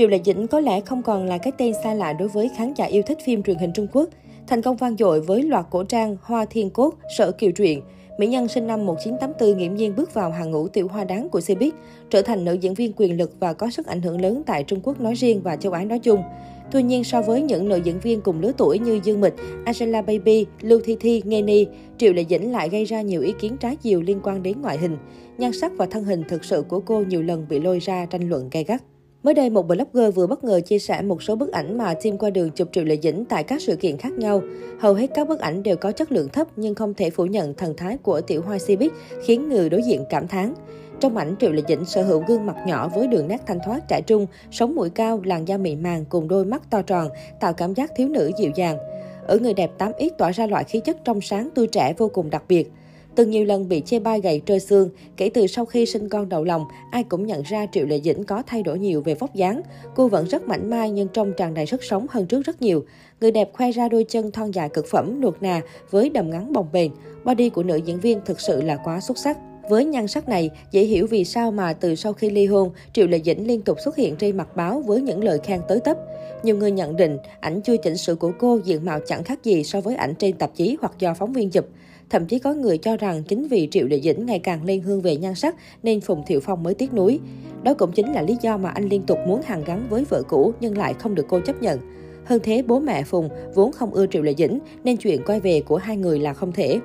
Triệu Lệ Dĩnh có lẽ không còn là cái tên xa lạ đối với khán giả yêu thích phim truyền hình Trung Quốc. Thành công vang dội với loạt cổ trang Hoa Thiên Cốt, Sở Kiều Truyện, Mỹ Nhân sinh năm 1984 nghiễm nhiên bước vào hàng ngũ tiểu hoa đáng của Cbiz, trở thành nữ diễn viên quyền lực và có sức ảnh hưởng lớn tại Trung Quốc nói riêng và châu Á nói chung. Tuy nhiên, so với những nữ diễn viên cùng lứa tuổi như Dương Mịch, Angela Baby, Lưu Thi Thi, Nghe Ni, Triệu Lệ Dĩnh lại gây ra nhiều ý kiến trái chiều liên quan đến ngoại hình. Nhan sắc và thân hình thực sự của cô nhiều lần bị lôi ra tranh luận gay gắt. Mới đây, một blogger vừa bất ngờ chia sẻ một số bức ảnh mà team qua đường chụp Triệu Lệ Dĩnh tại các sự kiện khác nhau. Hầu hết các bức ảnh đều có chất lượng thấp nhưng không thể phủ nhận thần thái của tiểu hoa Cbiz khiến người đối diện cảm thán. Trong ảnh, Triệu Lệ Dĩnh sở hữu gương mặt nhỏ với đường nét thanh thoát trẻ trung, sống mũi cao, làn da mịn màng cùng đôi mắt to tròn, tạo cảm giác thiếu nữ dịu dàng. Ở người đẹp 8X tỏa ra loại khí chất trong sáng tươi trẻ vô cùng đặc biệt. Từng nhiều lần bị chê bai gầy trơ xương, kể từ sau khi sinh con đầu lòng, ai cũng nhận ra Triệu Lệ Dĩnh có thay đổi nhiều về vóc dáng. Cô vẫn rất mảnh mai nhưng trông tràn đầy sức sống hơn trước rất nhiều. Người đẹp khoe ra đôi chân thon dài cực phẩm, nuột nà với đầm ngắn bồng bềnh. Body của nữ diễn viên thực sự là quá xuất sắc. Với nhan sắc này, dễ hiểu vì sao mà từ sau khi ly hôn, Triệu Lệ Dĩnh liên tục xuất hiện trên mặt báo với những lời khen tới tấp. Nhiều người nhận định ảnh chưa chỉnh sự của cô diện mạo chẳng khác gì so với ảnh trên tạp chí hoặc do phóng viên chụp. Thậm chí có người cho rằng chính vì Triệu Địa Dĩnh ngày càng lên hương về nhan sắc nên Phùng Thiệu Phong mới tiếc nuối. Đó cũng chính là lý do mà anh liên tục muốn hàn gắn với vợ cũ nhưng lại không được cô chấp nhận. Hơn thế, bố mẹ Phùng vốn không ưa Triệu Lệ Dĩnh nên chuyện quay về của hai người là không thể.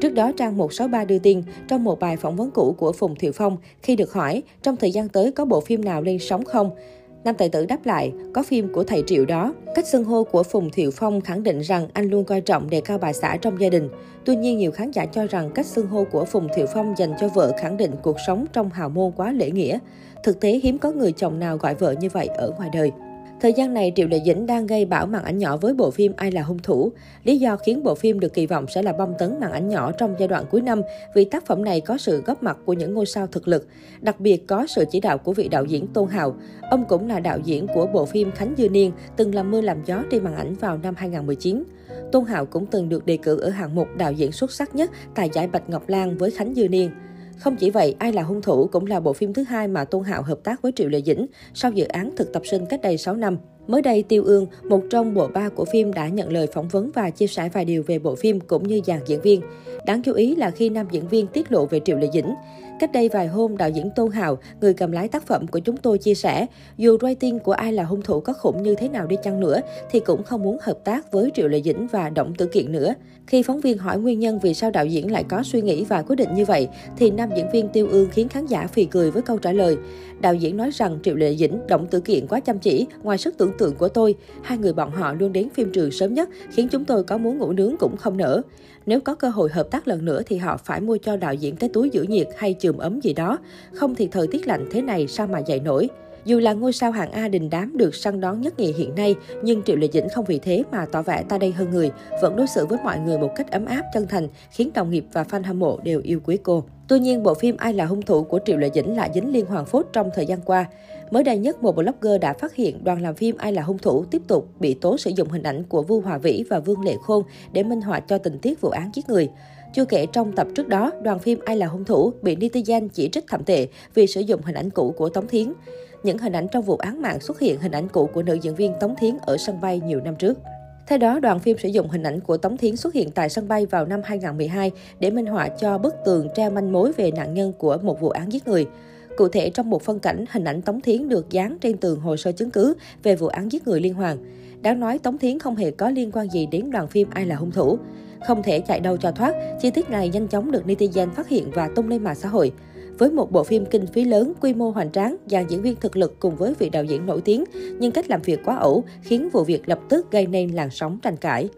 Trước đó, trang 163 đưa tin trong một bài phỏng vấn cũ của Phùng Thiệu Phong khi được hỏi trong thời gian tới có bộ phim nào lên sóng không, Nam tài tử đáp lại, có phim của thầy Triệu đó. Cách xưng hô của Phùng Thiệu Phong khẳng định rằng anh luôn coi trọng đề cao bà xã trong gia đình. Tuy nhiên, nhiều khán giả cho rằng cách xưng hô của Phùng Thiệu Phong dành cho vợ khẳng định cuộc sống trong hào môn quá lễ nghĩa. Thực tế, hiếm có người chồng nào gọi vợ như vậy ở ngoài đời. Thời gian này, Triệu Lệ Dĩnh đang gây bão màn ảnh nhỏ với bộ phim Ai là hung thủ. Lý do khiến bộ phim được kỳ vọng sẽ là bom tấn màn ảnh nhỏ trong giai đoạn cuối năm vì tác phẩm này có sự góp mặt của những ngôi sao thực lực, đặc biệt có sự chỉ đạo của vị đạo diễn Tôn Hào. Ông cũng là đạo diễn của bộ phim Khánh Dư Niên, từng làm mưa làm gió trên màn ảnh vào năm 2019. Tôn Hào cũng từng được đề cử ở hạng mục đạo diễn xuất sắc nhất tại giải Bạch Ngọc Lan với Khánh Dư Niên. Không chỉ vậy, Ai là hung thủ cũng là bộ phim thứ hai mà Tôn Hạo hợp tác với Triệu Lệ Dĩnh sau dự án thực tập sinh cách đây 6 năm. Mới đây, Tiêu Ương, một trong bộ ba của phim đã nhận lời phỏng vấn và chia sẻ vài điều về bộ phim cũng như dàn diễn viên. Đáng chú ý là khi nam diễn viên tiết lộ về Triệu Lệ Dĩnh. Cách đây vài hôm, đạo diễn Tôn Hào, người cầm lái tác phẩm của chúng tôi chia sẻ, dù rating của ai là hung thủ có khủng như thế nào đi chăng nữa, thì cũng không muốn hợp tác với Triệu Lệ Dĩnh và Động Tử Kiện nữa. Khi phóng viên hỏi nguyên nhân vì sao đạo diễn lại có suy nghĩ và quyết định như vậy, thì nam diễn viên Tiêu Ương khiến khán giả phì cười với câu trả lời. Đạo diễn nói rằng Triệu Lệ Dĩnh, Động Tử Kiện quá chăm chỉ, ngoài sức tưởng tượng của tôi, hai người bọn họ luôn đến phim trường sớm nhất, khiến chúng tôi có muốn ngủ nướng cũng không nỡ. Nếu có cơ hội hợp tác lần nữa thì họ phải mua cho đạo diễn cái túi giữ nhiệt hay chườm ấm gì đó, không thì thời tiết lạnh thế này sao mà dậy nổi. Dù là ngôi sao hạng A đình đám được săn đón nhất nhì hiện nay, nhưng Triệu Lệ Dĩnh không vì thế mà tỏ vẻ ta đây hơn người, vẫn đối xử với mọi người một cách ấm áp, chân thành, khiến đồng nghiệp và fan hâm mộ đều yêu quý cô. Tuy nhiên, bộ phim Ai là hung thủ của Triệu Lệ Dĩnh lại dính liên hoàn phốt trong thời gian qua. Mới đây nhất, một blogger đã phát hiện đoàn làm phim Ai là hung thủ tiếp tục bị tố sử dụng hình ảnh của Vu Hòa Vĩ và Vương Lệ Khôn để minh họa cho tình tiết vụ án giết người. Chưa kể trong tập trước đó, đoàn phim Ai là hung thủ bị netizen chỉ trích thậm tệ vì sử dụng hình ảnh cũ của Tống Thiến. Những hình ảnh trong vụ án mạng xuất hiện hình ảnh cũ của nữ diễn viên Tống Thiến ở sân bay nhiều năm trước. Theo đó, đoàn phim sử dụng hình ảnh của Tống Thiến xuất hiện tại sân bay vào năm 2012 để minh họa cho bức tường treo manh mối về nạn nhân của một vụ án giết người. Cụ thể, trong một phân cảnh, hình ảnh Tống Thiến được dán trên tường hồ sơ chứng cứ về vụ án giết người liên hoàn. Đáng nói, Tống Thiến không hề có liên quan gì đến đoàn phim Ai là hung thủ. Không thể chạy đâu cho thoát, chi tiết này nhanh chóng được netizen phát hiện và tung lên mạng xã hội. Với một bộ phim kinh phí lớn, quy mô hoành tráng, dàn diễn viên thực lực cùng với vị đạo diễn nổi tiếng, nhưng cách làm việc quá ẩu khiến vụ việc lập tức gây nên làn sóng tranh cãi.